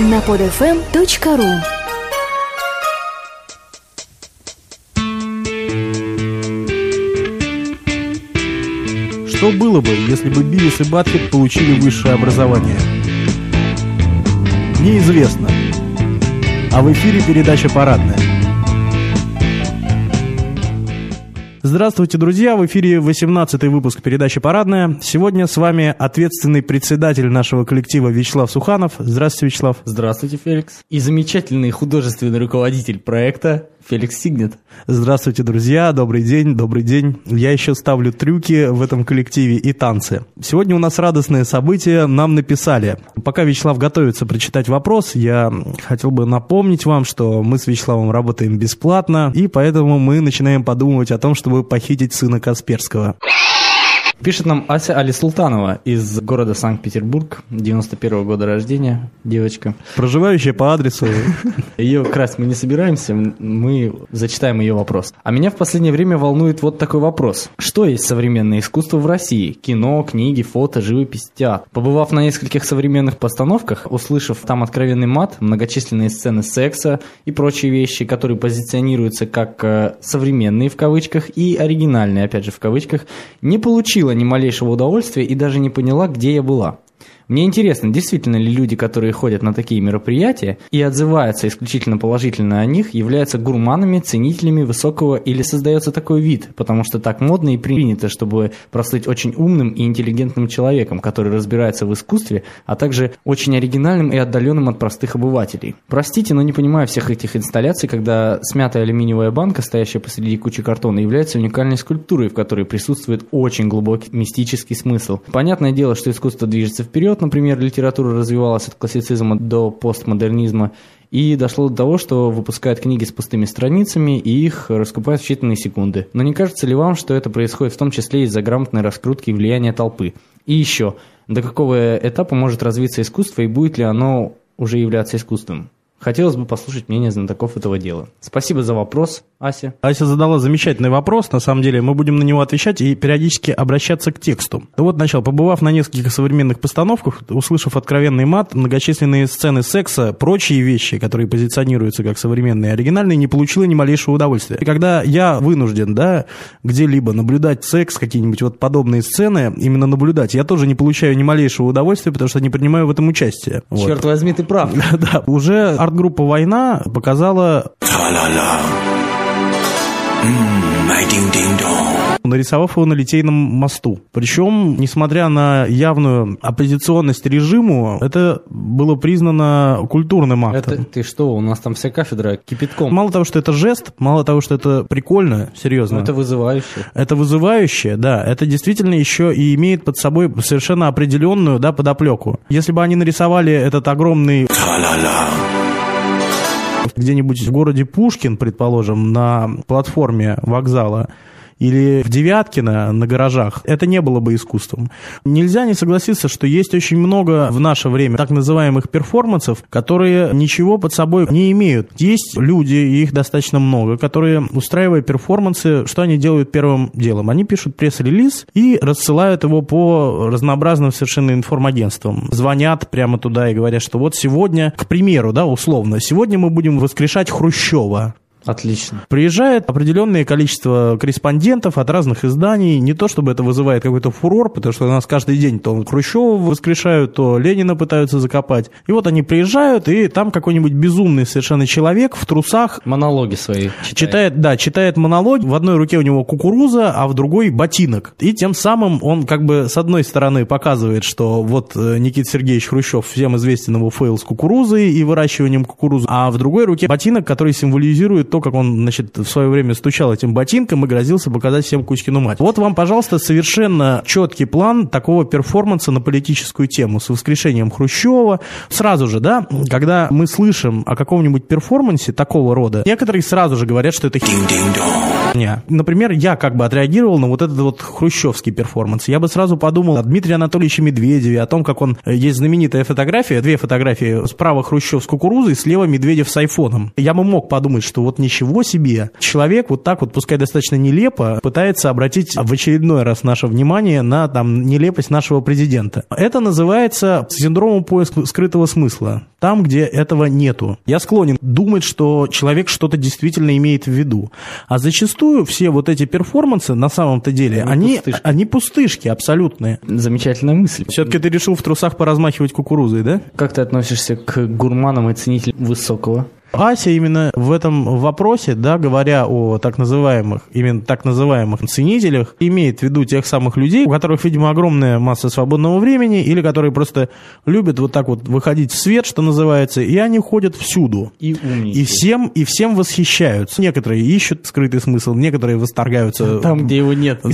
на podfm.ru Что было бы, если бы Бивис и Батхед получили высшее образование? Неизвестно. А в эфире передача «Парадная». Здравствуйте, друзья! В эфире 18-й выпуск передачи «Парадная». Сегодня с вами ответственный председатель нашего коллектива Вячеслав Суханов. Здравствуйте, Вячеслав. Здравствуйте, Феликс. И замечательный художественный руководитель проекта Феликс Сигнет. Здравствуйте, друзья! Добрый день, добрый день. Я еще ставлю трюки в этом коллективе и танцы. Сегодня у нас радостное событие. Нам написали. Пока Вячеслав готовится прочитать вопрос, я хотел бы напомнить вам, что мы с Вячеславом работаем бесплатно, и поэтому мы начинаем подумывать о том, чтобы похитить сына Касперского. Пишет нам Ася Али Султанова из города Санкт-Петербург, 91 года рождения, девочка. Проживающая по адресу. Ее красть мы не собираемся, мы зачитаем ее вопрос. А меня в последнее время волнует вот такой вопрос. Что есть современное искусство в России? Кино, книги, фото, живопись, театр. Побывав на нескольких современных постановках, услышав там откровенный мат, многочисленные сцены секса и прочие вещи, которые позиционируются как э, современные в кавычках и оригинальные, опять же в кавычках, не получил получила ни малейшего удовольствия и даже не поняла, где я была. Мне интересно, действительно ли люди, которые ходят на такие мероприятия и отзываются исключительно положительно о них, являются гурманами, ценителями высокого или создается такой вид, потому что так модно и принято, чтобы прослыть очень умным и интеллигентным человеком, который разбирается в искусстве, а также очень оригинальным и отдаленным от простых обывателей. Простите, но не понимаю всех этих инсталляций, когда смятая алюминиевая банка, стоящая посреди кучи картона, является уникальной скульптурой, в которой присутствует очень глубокий мистический смысл. Понятное дело, что искусство движется вперед, например, литература развивалась от классицизма до постмодернизма, и дошло до того, что выпускают книги с пустыми страницами и их раскупают в считанные секунды. Но не кажется ли вам, что это происходит в том числе из-за грамотной раскрутки и влияния толпы? И еще, до какого этапа может развиться искусство и будет ли оно уже являться искусством? Хотелось бы послушать мнение знатоков этого дела. Спасибо за вопрос, Ася. Ася задала замечательный вопрос, на самом деле. Мы будем на него отвечать и периодически обращаться к тексту. Вот начал. Побывав на нескольких современных постановках, услышав откровенный мат, многочисленные сцены секса, прочие вещи, которые позиционируются как современные и оригинальные, не получила ни малейшего удовольствия. И когда я вынужден, да, где-либо наблюдать секс, какие-нибудь вот подобные сцены, именно наблюдать, я тоже не получаю ни малейшего удовольствия, потому что не принимаю в этом участие. Черт вот. возьми, ты прав. Да, уже арт-группа «Война» показала... нарисовав его на Литейном мосту. Причем, несмотря на явную оппозиционность режиму, это было признано культурным актом. Это ты что, у нас там вся кафедра кипятком. Мало того, что это жест, мало того, что это прикольно, серьезно. Но это вызывающе. Это вызывающе, да. Это действительно еще и имеет под собой совершенно определенную да, подоплеку. Если бы они нарисовали этот огромный где-нибудь в городе Пушкин, предположим, на платформе вокзала, или в Девяткино на гаражах, это не было бы искусством. Нельзя не согласиться, что есть очень много в наше время так называемых перформансов, которые ничего под собой не имеют. Есть люди, и их достаточно много, которые, устраивая перформансы, что они делают первым делом? Они пишут пресс-релиз и рассылают его по разнообразным совершенно информагентствам. Звонят прямо туда и говорят, что вот сегодня, к примеру, да, условно, сегодня мы будем воскрешать Хрущева. Отлично. Приезжает определенное количество корреспондентов от разных изданий. Не то, чтобы это вызывает какой-то фурор, потому что у нас каждый день то Хрущева воскрешают, то Ленина пытаются закопать. И вот они приезжают, и там какой-нибудь безумный совершенно человек в трусах... Монологи свои читает. читает. Да, читает монологи. В одной руке у него кукуруза, а в другой ботинок. И тем самым он как бы с одной стороны показывает, что вот э, Никита Сергеевич Хрущев всем известен его фейл с кукурузой и выращиванием кукурузы, а в другой руке ботинок, который символизирует то, как он, значит, в свое время стучал этим ботинком и грозился показать всем Кузькину мать. Вот вам, пожалуйста, совершенно четкий план такого перформанса на политическую тему с воскрешением Хрущева. Сразу же, да, когда мы слышим о каком-нибудь перформансе такого рода, некоторые сразу же говорят, что это херня. Например, я как бы отреагировал на вот этот вот хрущевский перформанс. Я бы сразу подумал о Дмитрии Анатольевиче Медведеве, о том, как он... Э, есть знаменитая фотография, две фотографии. Справа Хрущев с кукурузой, слева Медведев с айфоном. Я бы мог подумать, что вот ничего себе. Человек вот так вот, пускай достаточно нелепо, пытается обратить в очередной раз наше внимание на там нелепость нашего президента. Это называется синдромом поиска скрытого смысла. Там, где этого нету. Я склонен думать, что человек что-то действительно имеет в виду. А зачастую все вот эти перформансы на самом-то деле, Они они, пустышки. они пустышки абсолютные. Замечательная мысль. Все-таки ты решил в трусах поразмахивать кукурузой, да? Как ты относишься к гурманам и ценителям высокого? Ася именно в этом вопросе, да, говоря о так называемых, именно так называемых ценителях, имеет в виду тех самых людей, у которых, видимо, огромная масса свободного времени, или которые просто любят вот так вот выходить в свет, что называется, и они ходят всюду. И умники. И всем, и всем восхищаются. Некоторые ищут скрытый смысл, некоторые восторгаются. Там, где его нет.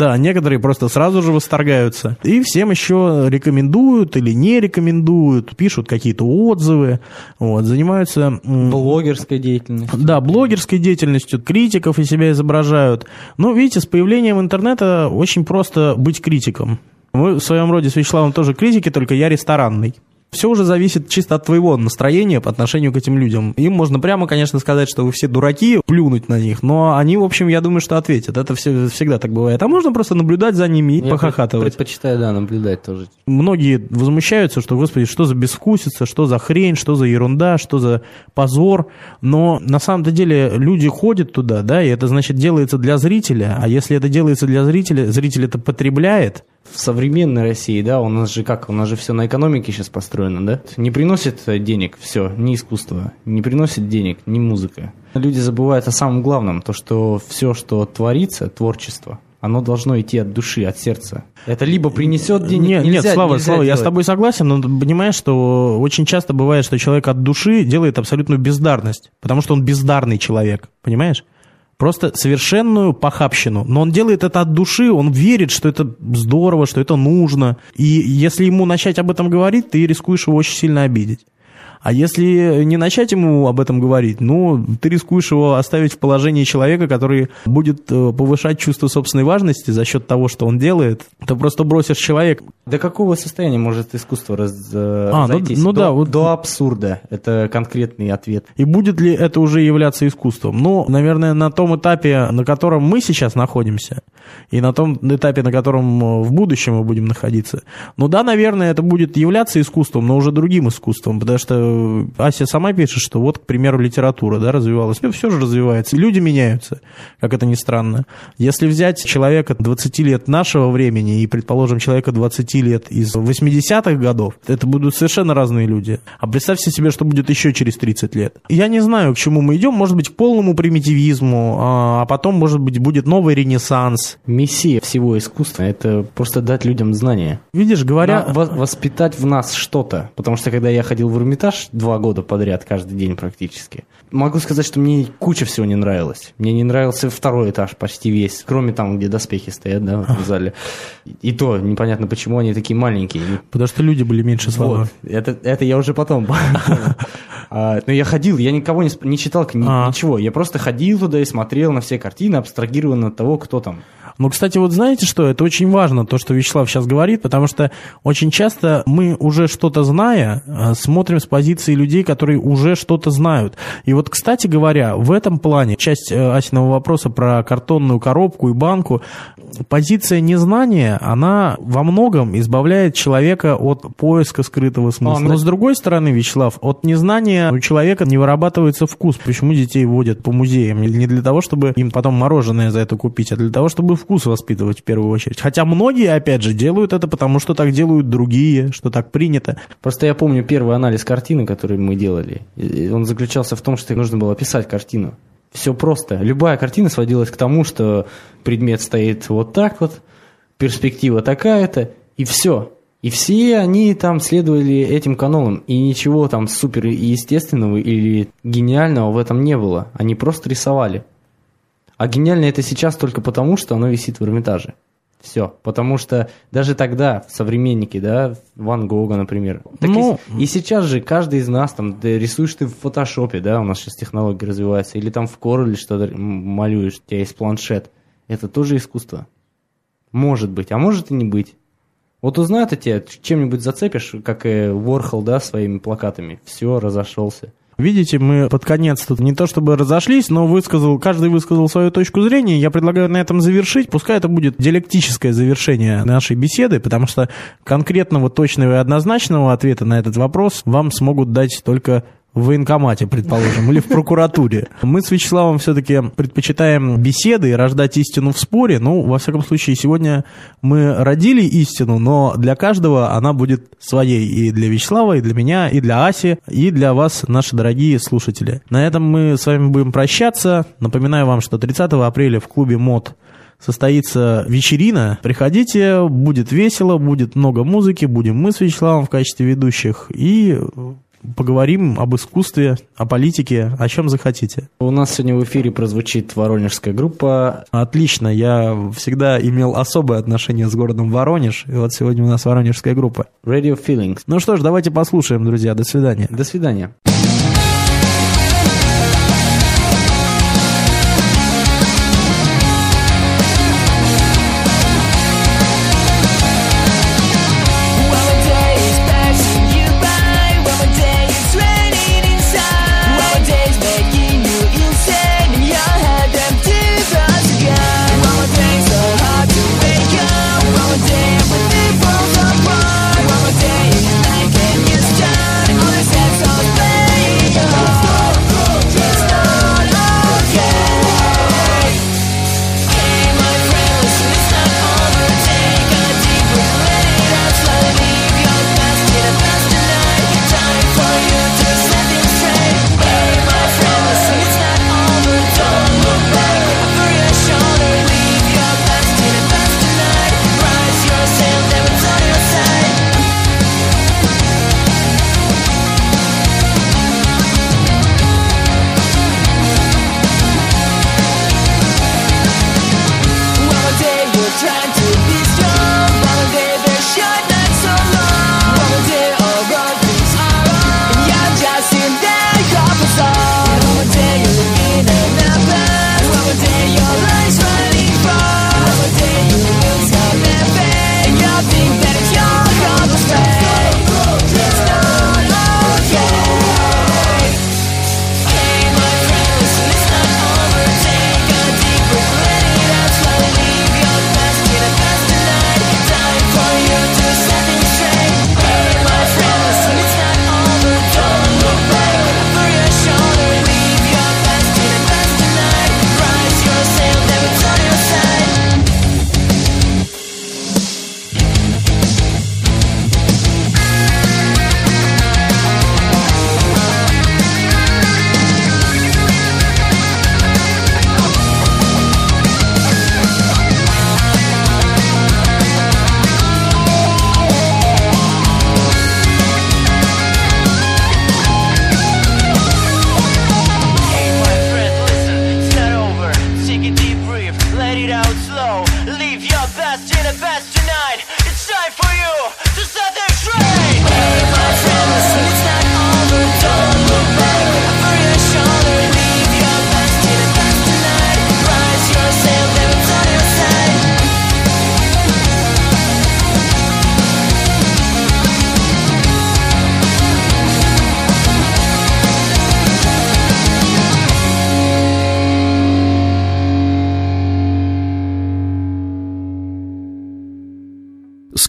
Да, некоторые просто сразу же восторгаются. И всем еще рекомендуют или не рекомендуют, пишут какие-то отзывы, вот, занимаются... м, Блогерская деятельность. да, блогерской деятельностью, критиков из себя изображают. Но, видите, с появлением интернета очень просто быть критиком. Мы в своем роде с Вячеславом тоже критики, только я ресторанный. Все уже зависит чисто от твоего настроения по отношению к этим людям. Им можно прямо, конечно, сказать, что вы все дураки, плюнуть на них, но они, в общем, я думаю, что ответят. Это все, всегда так бывает. А можно просто наблюдать за ними и Я похохатывать. Предпочитаю, да, наблюдать тоже. Многие возмущаются, что, господи, что за безвкусица, что за хрень, что за ерунда, что за позор. Но на самом-то деле люди ходят туда, да, и это, значит, делается для зрителя. А если это делается для зрителя, зритель это потребляет, В современной России, да, у нас же как, у нас же все на экономике сейчас построено, да? Не приносит э, денег все, ни искусство, не приносит денег, ни музыка. Люди забывают о самом главном, то, что все, что творится, творчество, оно должно идти от души, от сердца. Это либо принесет денег, Нет, нельзя- нет, Слава, нельзя Слава, я с делать. тобой согласен, но понимаешь, что очень часто бывает, что человек от души делает абсолютную бездарность, потому что он бездарный человек, понимаешь? Просто совершенную похабщину. Но он делает это от души, он верит, что это здорово, что это нужно. И если ему начать об этом говорить, ты рискуешь его очень сильно обидеть. А если не начать ему об этом говорить, ну, ты рискуешь его оставить в положении человека, который будет э, повышать чувство собственной важности за счет того, что он делает. Ты просто бросишь человека. До какого состояния может искусство раз, э, А, ну- разойтись? ну до, да, вот- до абсурда. Это конкретный ответ. И будет ли это уже являться искусством? Ну, наверное, на том этапе, на котором мы сейчас находимся, и на том этапе, на котором э, в будущем мы будем находиться. Ну да, наверное, это будет являться искусством, но уже другим искусством, потому что Ася сама пишет, что вот, к примеру, литература да, развивалась. Ну, все же развивается. Люди меняются, как это ни странно. Если взять человека 20 лет нашего времени и, предположим, человека 20 лет из 80-х годов, это будут совершенно разные люди. А представьте себе, что будет еще через 30 лет. Я не знаю, к чему мы идем. Может быть, к полному примитивизму, а а потом, может быть, будет новый ренессанс. Мессия всего искусства – это просто дать людям знания. Видишь, говоря... На- во- воспитать в нас что-то. Потому что когда я ходил в Эрмитаж два года подряд, каждый день практически, могу сказать, что мне куча всего не нравилось. Мне не нравился второй этаж почти весь, кроме там, где доспехи стоят, да, в зале. И то непонятно, почему они такие маленькие. Потому что люди были меньше слова. Вот. Это, это я уже потом. А, Но я ходил, я никого не, не читал А. ничего. Я просто ходил туда и смотрел на все картины, абстрагированно от того, кто там. Ну, кстати, вот знаете что? Это очень важно, то, что Вячеслав сейчас говорит, потому что очень часто мы уже что-то зная, э, смотрим с позиции людей, которые уже что-то знают. И вот, кстати говоря, в этом плане, часть э, Асиного вопроса про картонную коробку и банку, позиция незнания, она во многом избавляет человека от поиска скрытого смысла. А, ну- Но с другой стороны, Вячеслав, от незнания у человека не вырабатывается вкус. Почему детей водят по музеям? Не для того, чтобы им потом мороженое за это купить, а для того, чтобы вкус воспитывать в первую очередь. Хотя многие, опять же, делают это, потому что так делают другие, что так принято. Просто я помню первый анализ картины, который мы делали. Он заключался в том, что нужно было описать картину. Все просто. Любая картина сводилась к тому, что предмет стоит вот так вот, перспектива такая-то, и все. И все они там следовали этим канонам, и ничего там супер естественного или гениального в этом не было. Они просто рисовали. А гениально это сейчас только потому, что оно висит в Эрмитаже. Все. Потому что даже тогда современники, да, Ван Гога, например. так Ну- и, и сейчас же каждый из нас там да, рисуешь ты в фотошопе, да, у нас сейчас технологии развиваются, или там в Corel что-то малюешь, у тебя есть планшет. Это тоже искусство. Может быть, а может и не быть. Вот узнают о тебе, чем-нибудь зацепишь, как и Ворхол, да, своими плакатами. Все, разошелся. Видите, мы под конец тут не то чтобы разошлись, но высказал, каждый высказал свою точку зрения. Я предлагаю на этом завершить. Пускай это будет диалектическое завершение нашей беседы, потому что конкретного, точного и однозначного ответа на этот вопрос вам смогут дать только в военкомате, предположим, или в прокуратуре. Мы с Вячеславом все-таки предпочитаем беседы и рождать истину в споре. Ну, во всяком случае, сегодня мы родили истину, но для каждого она будет своей. И для Вячеслава, и для меня, и для Аси, и для вас, наши дорогие слушатели. На этом мы с вами будем прощаться. Напоминаю вам, что 30 апреля в клубе МОД состоится вечерина. Приходите, будет весело, будет много музыки, будем мы с Вячеславом в качестве ведущих. И поговорим об искусстве, о политике, о чем захотите. У нас сегодня в эфире прозвучит воронежская группа. Отлично, я всегда имел особое отношение с городом Воронеж, и вот сегодня у нас воронежская группа. Radio Feelings. Ну что ж, давайте послушаем, друзья, до свидания. До свидания.